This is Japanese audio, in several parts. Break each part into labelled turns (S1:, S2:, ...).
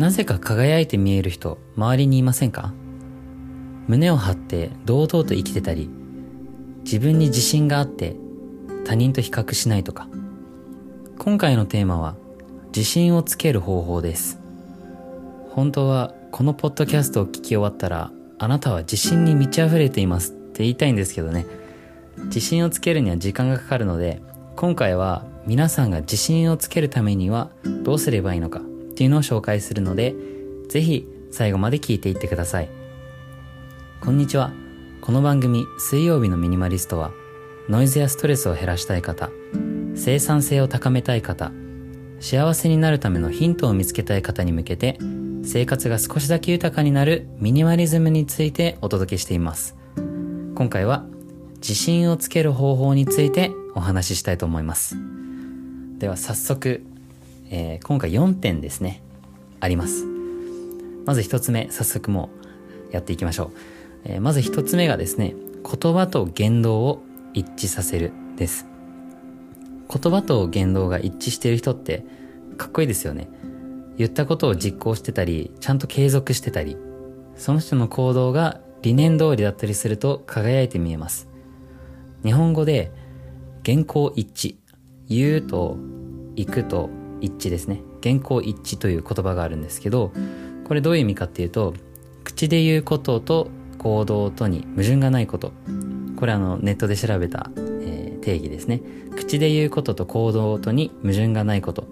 S1: なぜか輝いて見える人周りにいませんか？胸を張って堂々と生きてたり自分に自信があって他人と比較しないとか。今回のテーマは自信をつける方法です。本当はこのポッドキャストを聞き終わったらあなたは自信に満ち溢れていますって言いたいんですけどね。自信をつけるには時間がかかるので今回は皆さんが自信をつけるためにはどうすればいいのか。っていうのを紹介するのでぜひ最後まで聞いていってください。こんにちは。この番組水曜日のミニマリストはノイズやストレスを減らしたい方生産性を高めたい方幸せになるためのヒントを見つけたい方に向けて生活が少しだけ豊かになるミニマリズムについてお届けしています。今回は自信をつける方法についてお話ししたいと思います。では早速、えー、今回4点ですね。あります。まず1つ目早速もうやっていきましょう、えー、まず1つ目がですね言葉と言動を一致させるです。言葉と言動が一致している人ってかっこいいですよね。言ったことを実行してたりちゃんと継続してたりその人の行動が理念通りだったりすると輝いて見えます。日本語で原稿一致。言うと行くと一致ですね。原稿一致という言葉があるんですけどこれどういう意味かっていうと口で言うことと行動とに矛盾がないこと。これあのネットで調べた、えー、定義ですね。口で言うことと行動とに矛盾がないこと。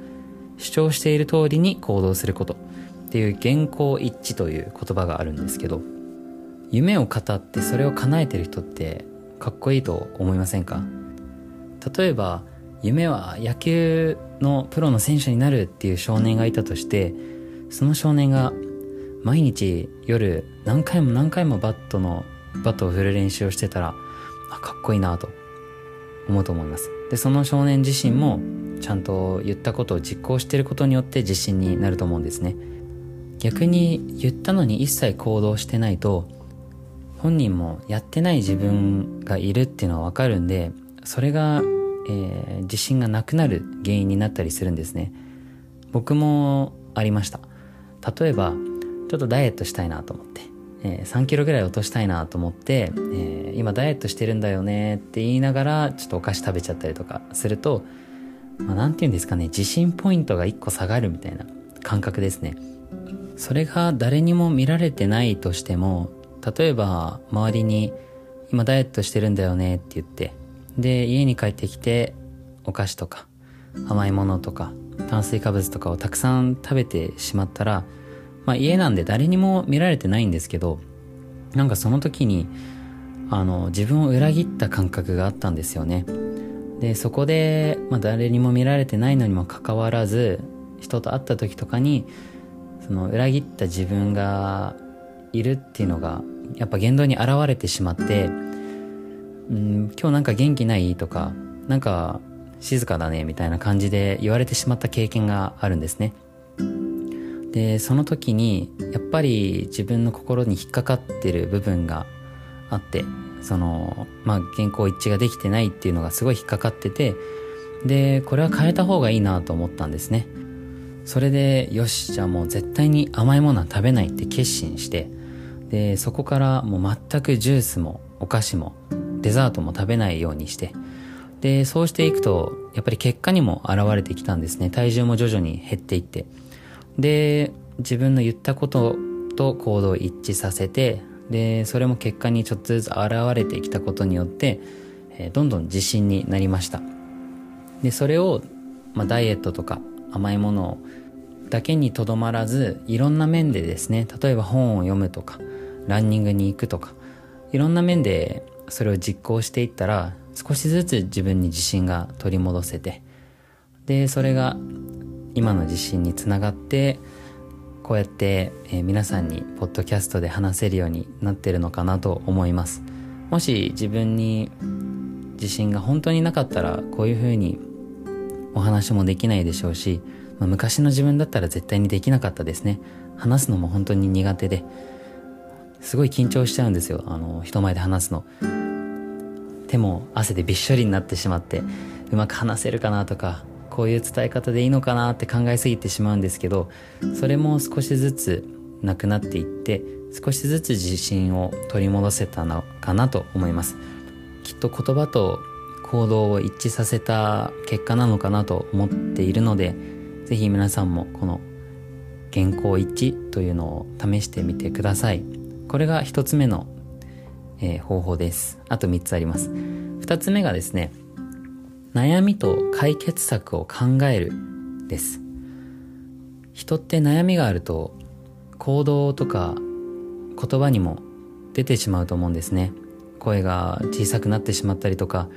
S1: 主張している通りに行動すること。っていう原稿一致という言葉があるんですけど夢を語ってそれを叶えてる人ってかっこいいと思いませんか？例えば夢は野球のプロの選手になるっていう少年がいたとしてその少年が毎日夜何回も何回もバットのバットを振る練習をしてたらあかっこいいなと思うと思います。でその少年自身もちゃんと言ったことを実行していることによって自信になると思うんですね。逆に言ったのに一切行動してないと本人もやってない自分がいるっていうのはわかるんでそれが、えー、自信がなくなる原因になったりするんですね僕もありました例えばちょっとダイエットしたいなと思って、えー、3キロぐらい落としたいなと思って、えー、今ダイエットしてるんだよねって言いながらちょっとお菓子食べちゃったりとかするとまあ、て言うんですかね、自信ポイントが1個下がるみたいな感覚ですね。それが誰にも見られてないとしても、例えば周りに今ダイエットしてるんだよねって言って、で、家に帰ってきてお菓子とか甘いものとか炭水化物とかをたくさん食べてしまったら、まあ家なんで誰にも見られてないんですけど、なんかその時に、あの、自分を裏切った感覚があったんですよね。でそこで、まあ、誰にも見られてないのにもかかわらず人と会った時とかにその裏切った自分がいるっていうのがやっぱ言動に現れてしまって「うん今日なんか元気ない?」とか「なんか静かだね」みたいな感じで言われてしまった経験があるんですね。でその時にやっぱり自分の心に引っかかってる部分があってそのまあ原稿一致ができてないっていうのがすごい引っかかっててでこれは変えた方がいいなと思ったんですねそれでよしじゃあもう絶対に甘いものは食べないって決心してでそこからもう全くジュースもお菓子もデザートも食べないようにしてでそうしていくとやっぱり結果にも現れてきたんですね。体重も徐々に減っていって。で自分の言ったことと行動を一致させてでそれも結果にちょっとずつ現れてきたことによって、えー、どんどん自信になりました。でそれを、まあ、ダイエットとか甘いものだけにとどまらずいろんな面でですね例えば本を読むとかランニングに行くとかいろんな面でそれを実行していったら少しずつ自分に自信が取り戻せてでそれが今の自信につながってこうやって、えー、皆さんにポッドキャストで話せるようになってるのかなと思います。もし自分に自信が本当になかったらこういうふうにお話もできないでしょうし、まあ、昔の自分だったら絶対にできなかったですね。話すのも本当に苦手ですごい緊張しちゃうんですよ。あの人前で話すの。手も汗でびっしょりになってしまってうまく話せるかなとかこういう伝え方でいいのかなって考えすぎてしまうんですけどそれも少しずつなくなっていって少しずつ自信を取り戻せたのかなと思います。きっと言葉と行動を一致させた結果なのかなと思っているので是非皆さんもこの原稿一致というのを試してみてください。これが一つ目の、えー、方法です。あと3つあります。2つ目がですね悩みと解決策を考えるです。人って悩みがあると行動とか言葉にも出てしまうと思うんですね。声が小さくなってしまったりとか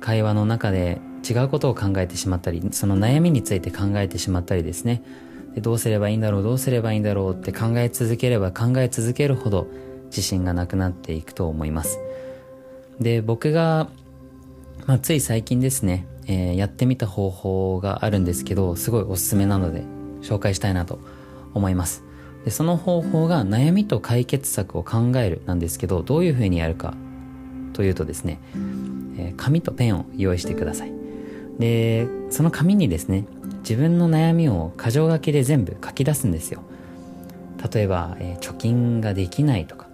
S1: 会話の中で違うことを考えてしまったりその悩みについて考えてしまったりですね。どうすればいいんだろうどうすればいいんだろうって考え続ければ考え続けるほど自信がなくなっていくと思います。で僕が、まあ、つい最近ですね、えー、やってみた方法があるんですけどすごいおすすめなので紹介したいなと思います。でその方法が悩みと解決策を考えるなんですけどどういうふうにやるかというとですね、えー、紙とペンを用意してください。でその紙にですね自分の悩みを箇条書きで全部書き出すんですよ。例えば、えー、貯金ができないとか、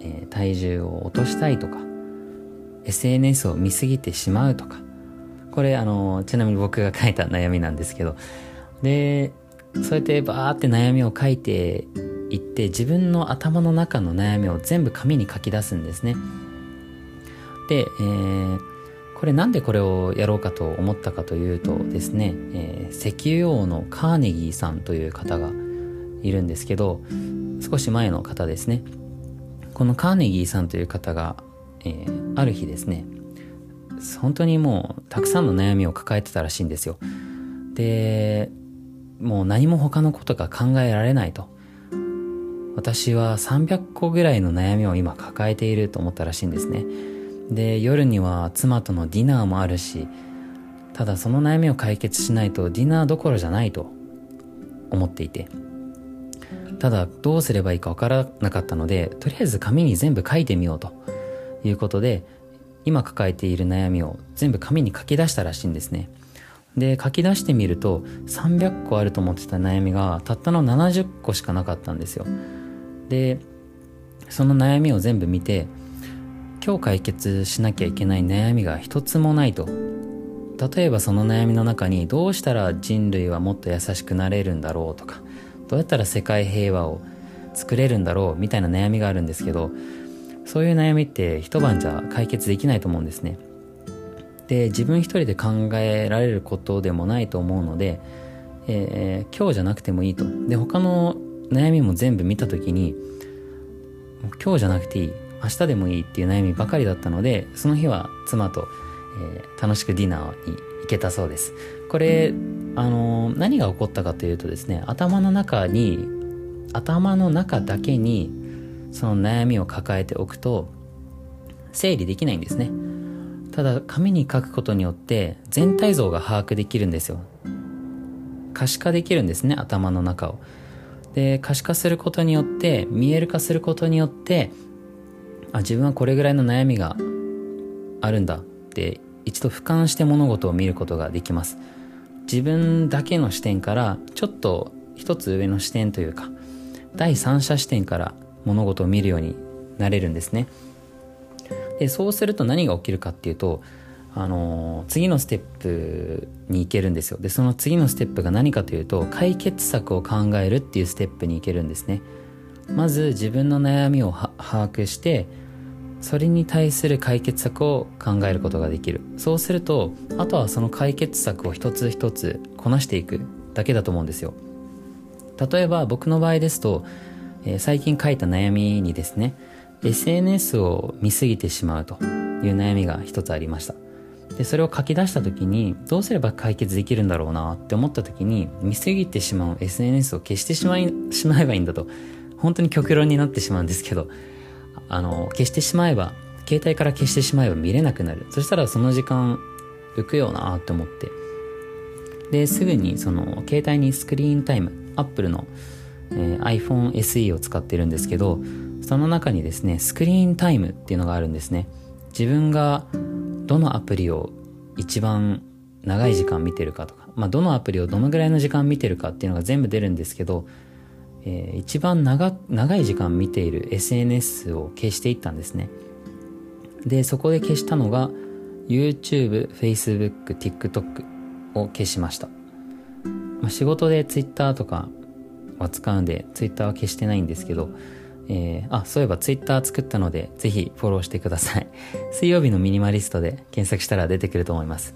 S1: えー、体重を落としたいとか SNS を見すぎてしまうとかこれあのちなみに僕が書いた悩みなんですけどでそうやってバーって悩みを書いていって自分の頭の中の悩みを全部紙に書き出すんですね。で、えー、これなんでこれをやろうかと思ったかというとですね、えー、石油王のカーネギーさんという方がいるんですけど少し前の方ですね。このカーネギーさんという方が、えー、ある日ですね本当にもうたくさんの悩みを抱えてたらしいんですよ。でもう何も他のことが考えられないと。私は300個ぐらいの悩みを今抱えていると思ったらしいんですね。で夜には妻とのディナーもあるしただその悩みを解決しないとディナーどころじゃないと思っていて。ただどうすればいいかわからなかったのでとりあえず紙に全部書いてみようと。いうことで今抱えている悩みを全部紙に書き出したらしいんですね。で書き出してみると300個あると思ってた悩みがたったの70個しかなかったんですよ。でその悩みを全部見て今日解決しなきゃいけない悩みが一つもないと。例えばその悩みの中にどうしたら人類はもっと優しくなれるんだろうとかどうやったら世界平和を作れるんだろうみたいな悩みがあるんですけどそういう悩みって一晩じゃ解決できないと思うんですね。で自分一人で考えられることでもないと思うので、えー、今日じゃなくてもいいと。で他の悩みも全部見た時に今日じゃなくていい。明日でもいいっていう悩みばかりだったのでその日は妻と、えー、楽しくディナーに行けたそうです。これあのー、何が起こったかというとですね頭の中に頭の中だけにその悩みを抱えておくと整理できないんですね。ただ紙に書くことによって全体像が把握できるんですよ。可視化できるんですね頭の中を。で可視化することによって見える化することによってあ自分はこれぐらいの悩みがあるんだって一度俯瞰して物事を見ることができます。自分だけの視点からちょっと一つ上の視点というか第三者視点から物事を見るようになれるんですね。でそうすると何が起きるかっていうとあの次のステップに行けるんですよ。でその次のステップが何かというと解決策を考えるっていうステップに行けるんですね。まず自分の悩みを把握してそれに対する解決策を考えることができる。そうするとあとはその解決策を一つ一つこなしていくだけだと思うんですよ。例えば僕の場合ですと、えー、最近書いた悩みにですね SNS を見すぎてしまうという悩みが一つありました。でそれを書き出した時にどうすれば解決できるんだろうなって思った時に見すぎてしまう SNS を消してしまい しまえばいいんだと本当に極論になってしまうんですけどあの消してしまえば携帯から消してしまえば見れなくなる。そしたらその時間浮くよなって思って。ですぐにその携帯にスクリーンタイム Apple の、えー、iPhone SE を使ってるんですけどその中にですねスクリーンタイムっていうのがあるんですね。自分がどのアプリを一番長い時間見てるかとか、まあ、どのアプリをどのぐらいの時間見てるかっていうのが全部出るんですけど、えー、一番長長い時間見ている SNS を消していったんですねでそこで消したのが YouTube、Facebook、TikTok を消しました、まあ、仕事で Twitter とかは使うんで Twitter は消してないんですけどえー、あ、そういえば Twitter 作ったので、ぜひフォローしてください。水曜日のミニマリストで検索したら出てくると思います。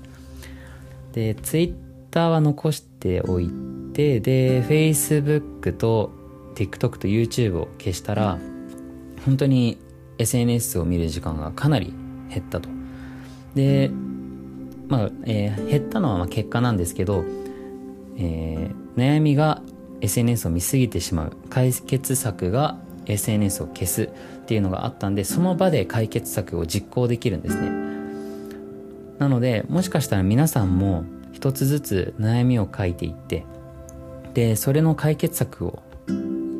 S1: で、Twitter は残しておいて、で、Facebook と TikTok と YouTube を消したら、本当に SNS を見る時間がかなり減ったと。で、まあ、えー、減ったのはま結果なんですけど、えー、悩みが SNS を見すぎてしまう解決策が SNS を消すっていうのがあったんでその場で解決策を実行できるんですねなのでもしかしたら皆さんも一つずつ悩みを書いていってでそれの解決策を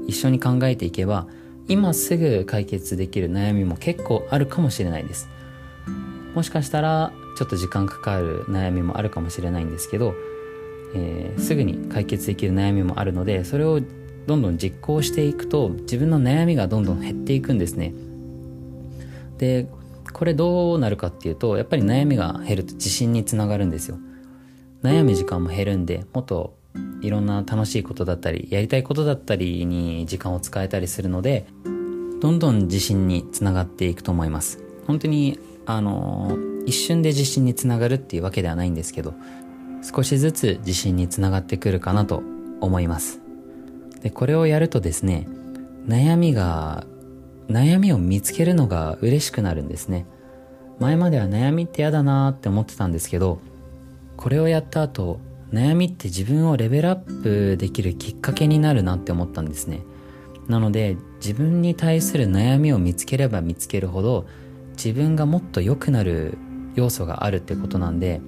S1: 一緒に考えていけば今すぐ解決できる悩みも結構あるかもしれないです。もしかしたらちょっと時間かかる悩みもあるかもしれないんですけど、えー、すぐに解決できる悩みもあるのでそれをどんどん実行していくと自分の悩みがどんどん減っていくんですね。でこれどうなるかっていうとやっぱり悩みが減ると自信につながるんですよ。悩む時間も減るんでもっといろんな楽しいことだったりやりたいことだったりに時間を使えたりするのでどんどん自信につながっていくと思います本当にあの一瞬で自信につながるっていうわけではないんですけど少しずつ自信につながってくるかなと思いますで、これをやるとですね、悩みが、悩みを見つけるのが嬉しくなるんですね。前までは悩みって嫌だなーって思ってたんですけど、これをやった後、悩みって自分をレベルアップできるきっかけになるなって思ったんですね。なので、自分に対する悩みを見つければ見つけるほど、自分がもっと良くなる要素があるってことなんで、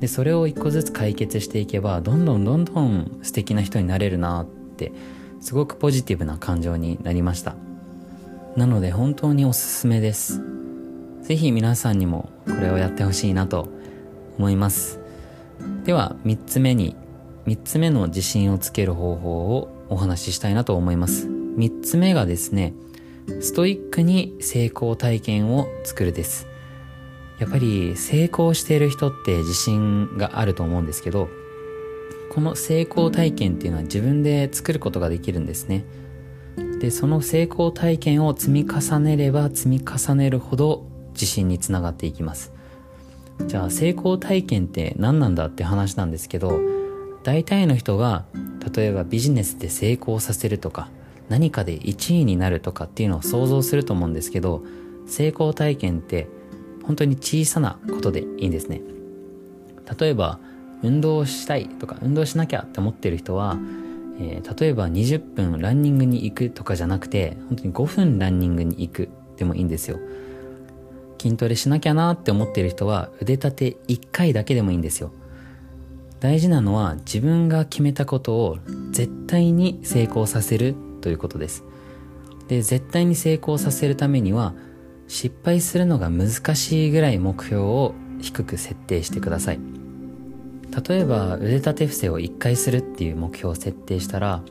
S1: で、それを一個ずつ解決していけば、どんどんどんどん素敵な人になれるなっってすごくポジティブな感情になりました。なので本当におすすめです。是非皆さんにもこれをやってほしいなと思います。では3つ目に3つ目の自信をつける方法をお話ししたいなと思います。3つ目がですねストイックに成功体験を作るです。やっぱり成功している人って自信があると思うんですけどこの成功体験っていうのは自分で作ることができるんですね。でその成功体験を積み重ねれば積み重ねるほど自信につながっていきます。じゃあ成功体験って何なんだって話なんですけど大体の人が例えばビジネスで成功させるとか何かで1位になるとかっていうのを想像すると思うんですけど成功体験って本当に小さなことでいいんですね。例えば運動したいとか運動しなきゃって思ってる人は、えー、例えば20分ランニングに行くとかじゃなくて本当に5分ランニングに行くでもいいんですよ。筋トレしなきゃなって思ってる人は腕立て1回だけでもいいんですよ。大事なのは自分が決めたことを絶対に成功させるということです。で絶対に成功させるためには失敗するのが難しいぐらい目標を低く設定してください。例えば腕立て伏せを1回するっていう目標を設定したら、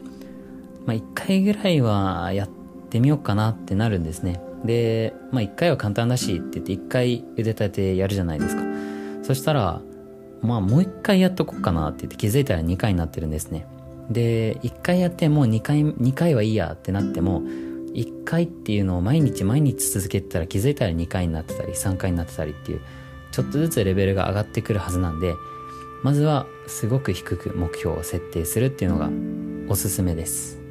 S1: まあ、1回ぐらいはやってみようかなってなるんですね。で、まあ、1回は簡単だしって言って1回腕立てやるじゃないですか。そしたらまあもう1回やっとこうかなって言って気づいたら2回になってるんですね。で1回やってもう2回 ,2 回はいいやってなっても1回っていうのを毎日毎日続けてたら気づいたら2回になってたり3回になってたりっていうちょっとずつレベルが上がってくるはずなんでまずはすごく低く目標を設定するっていうのがおすすめです。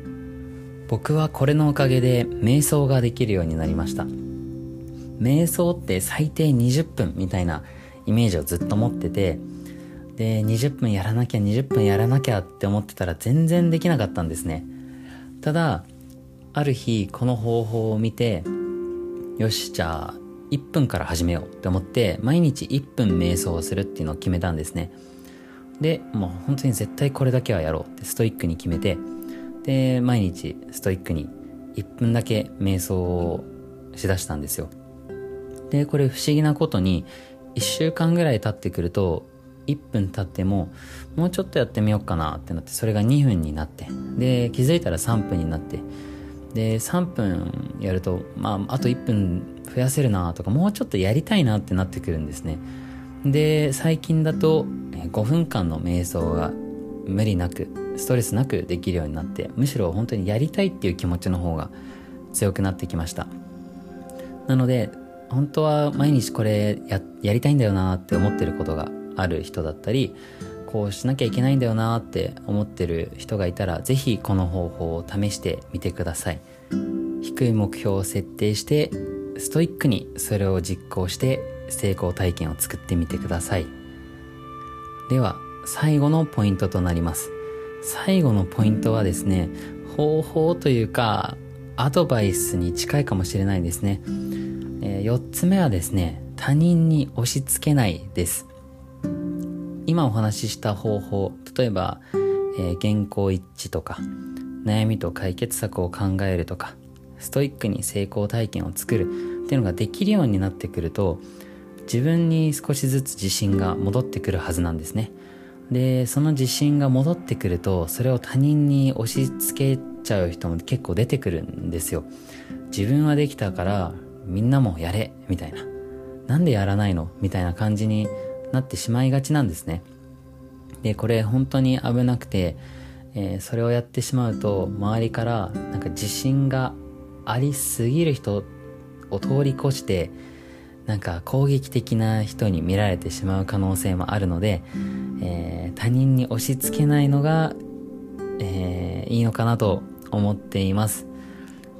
S1: 僕はこれのおかげで瞑想ができるようになりました。瞑想って最低20分みたいなイメージをずっと持っててで20分やらなきゃ20分やらなきゃって思ってたら全然できなかったんですね。ただある日この方法を見てよしじゃあ1分から始めようって思って毎日1分瞑想をするっていうのを決めたんですね。で、もう本当に絶対これだけはやろうってストイックに決めて、で、毎日ストイックに1分だけ瞑想をしだしたんですよ。で、これ不思議なことに、1週間ぐらい経ってくると、1分経ってももうちょっとやってみようかなってなってそれが2分になって。で気づいたら3分になって。で3分やると、まあ、あと1分増やせるなとかもうちょっとやりたいなってなってくるんですね。で最近だと5分間の瞑想が無理なくストレスなくできるようになってむしろ本当にやりたいっていう気持ちの方が強くなってきました。なので本当は毎日これややりたいんだよなって思ってることがある人だったりこうしなきゃいけないんだよなって思ってる人がいたら是非この方法を試してみてください。低い目標を設定してストイックにそれを実行して成功体験を作ってみてください。では最後のポイントとなります。最後のポイントはですね方法というかアドバイスに近いかもしれないですね、えー、4つ目はですね他人に押し付けないです。今お話しした方法例えば、えー、原稿一致とか悩みと解決策を考えるとかストイックに成功体験を作るっていうのができるようになってくると自分に少しずつ自信が戻ってくるはずなんですね。でその自信が戻ってくるとそれを他人に押し付けちゃう人も結構出てくるんですよ。自分はできたからみんなもやれみたいな。なんでやらないの？みたいな感じになってしまいがちなんですね。でこれ本当に危なくて、えー、それをやってしまうと周りからなんか自信がありすぎる人を通り越してなんか攻撃的な人に見られてしまう可能性もあるので、えー、他人に押し付けないのが、えー、いいのかなと思っています。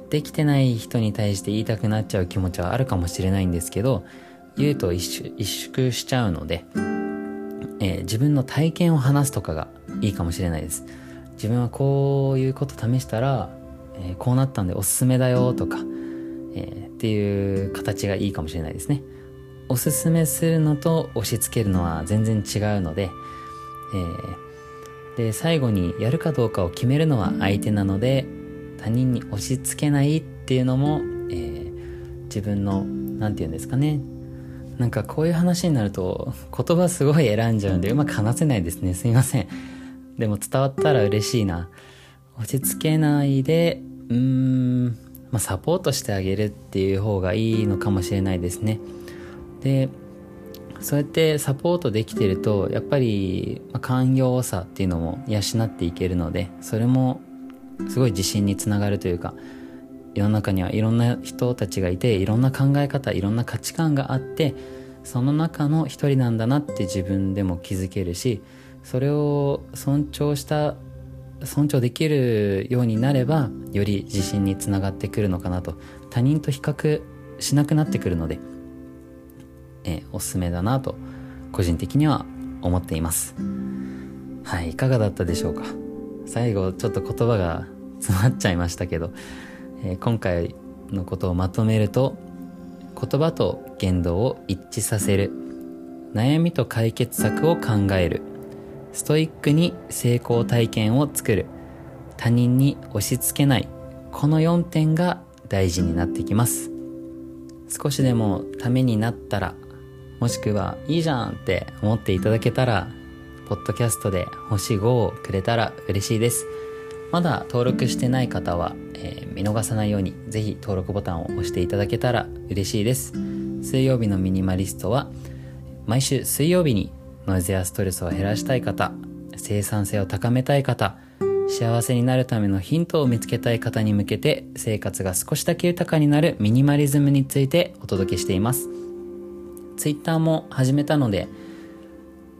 S1: できてない人に対して言いたくなっちゃう気持ちはあるかもしれないんですけど、言うと萎縮しちゃうので、えー、自分の体験を話すとかがいいかもしれないです。自分はこういうこと試したら、えー、こうなったんでおすすめだよとか、えー、っていう形がいいかもしれないですね。おすすめするのと押し付けるのは全然違うので、えー、で最後にやるかどうかを決めるのは相手なので他人に押し付けないっていうのも、えー、自分の何て言うんですかね。なんかこういう話になると言葉すごい選んじゃうんでうまく話せないですね。すいません。でも伝わったら嬉しいな。押し付けないでうーんまあ、サポートしてあげるっていう方がいいのかもしれないですね。でそうやってサポートできてるとやっぱり、寛容さっていうのも養っていけるのでそれもすごい自信につながるというか世の中にはいろんな人たちがいていろんな考え方いろんな価値観があってその中の一人なんだなって自分でも気づけるしそれを尊重した尊重できるようになればより自信につながってくるのかなと。他人と比較しなくなってくるので、えー、おすすめだなと個人的には思っています。はいいかがだったでしょうか？最後ちょっと言葉が詰まっちゃいましたけど、えー、今回のことをまとめると言葉と言動を一致させる悩みと解決策を考えるストイックに成功体験を作る他人に押し付けないこの4点が大事になってきます。少しでもためになったらもしくはいいじゃんって思っていただけたらポッドキャストで星5をくれたら嬉しいですまだ登録してない方は、えー、見逃さないようにぜひ登録ボタンを押していただけたら嬉しいです水曜日のミニマリストは毎週水曜日にノイズやストレスを減らしたい方、生産性を高めたい方、幸せになるためのヒントを見つけたい方に向けて生活が少しだけ豊かになるミニマリズムについてお届けしています。Twitter も始めたので、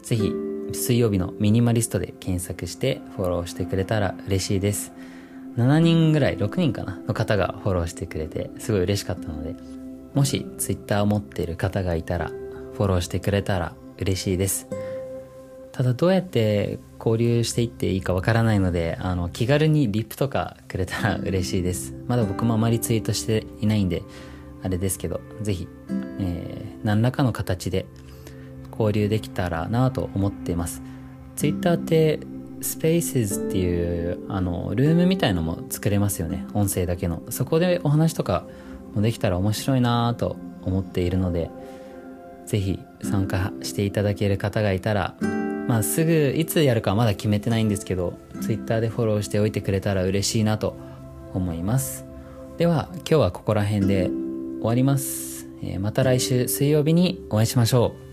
S1: ぜひ水曜日のミニマリストで検索してフォローしてくれたら嬉しいです。7人ぐらい、6人かなの方がフォローしてくれてすごい嬉しかったので、もし Twitter を持っている方がいたらフォローしてくれたら嬉しいですただどうやって交流していっていいかわからないのであの気軽にリップとかくれたら嬉しいですまだ僕もあまりツイートしていないんであれですけど是非、え、何らかの形で交流できたらなと思っています。Twitter ってスペースっていうあのルームみたいのも作れますよね。音声だけの。そこでお話とかもできたら面白いなと思っているので是非参加していただける方がいたらまあすぐいつやるかはまだ決めてないんですけど Twitter でフォローしておいてくれたら嬉しいなと思います。では今日はここら辺で終わります。また来週水曜日にお会いしましょう。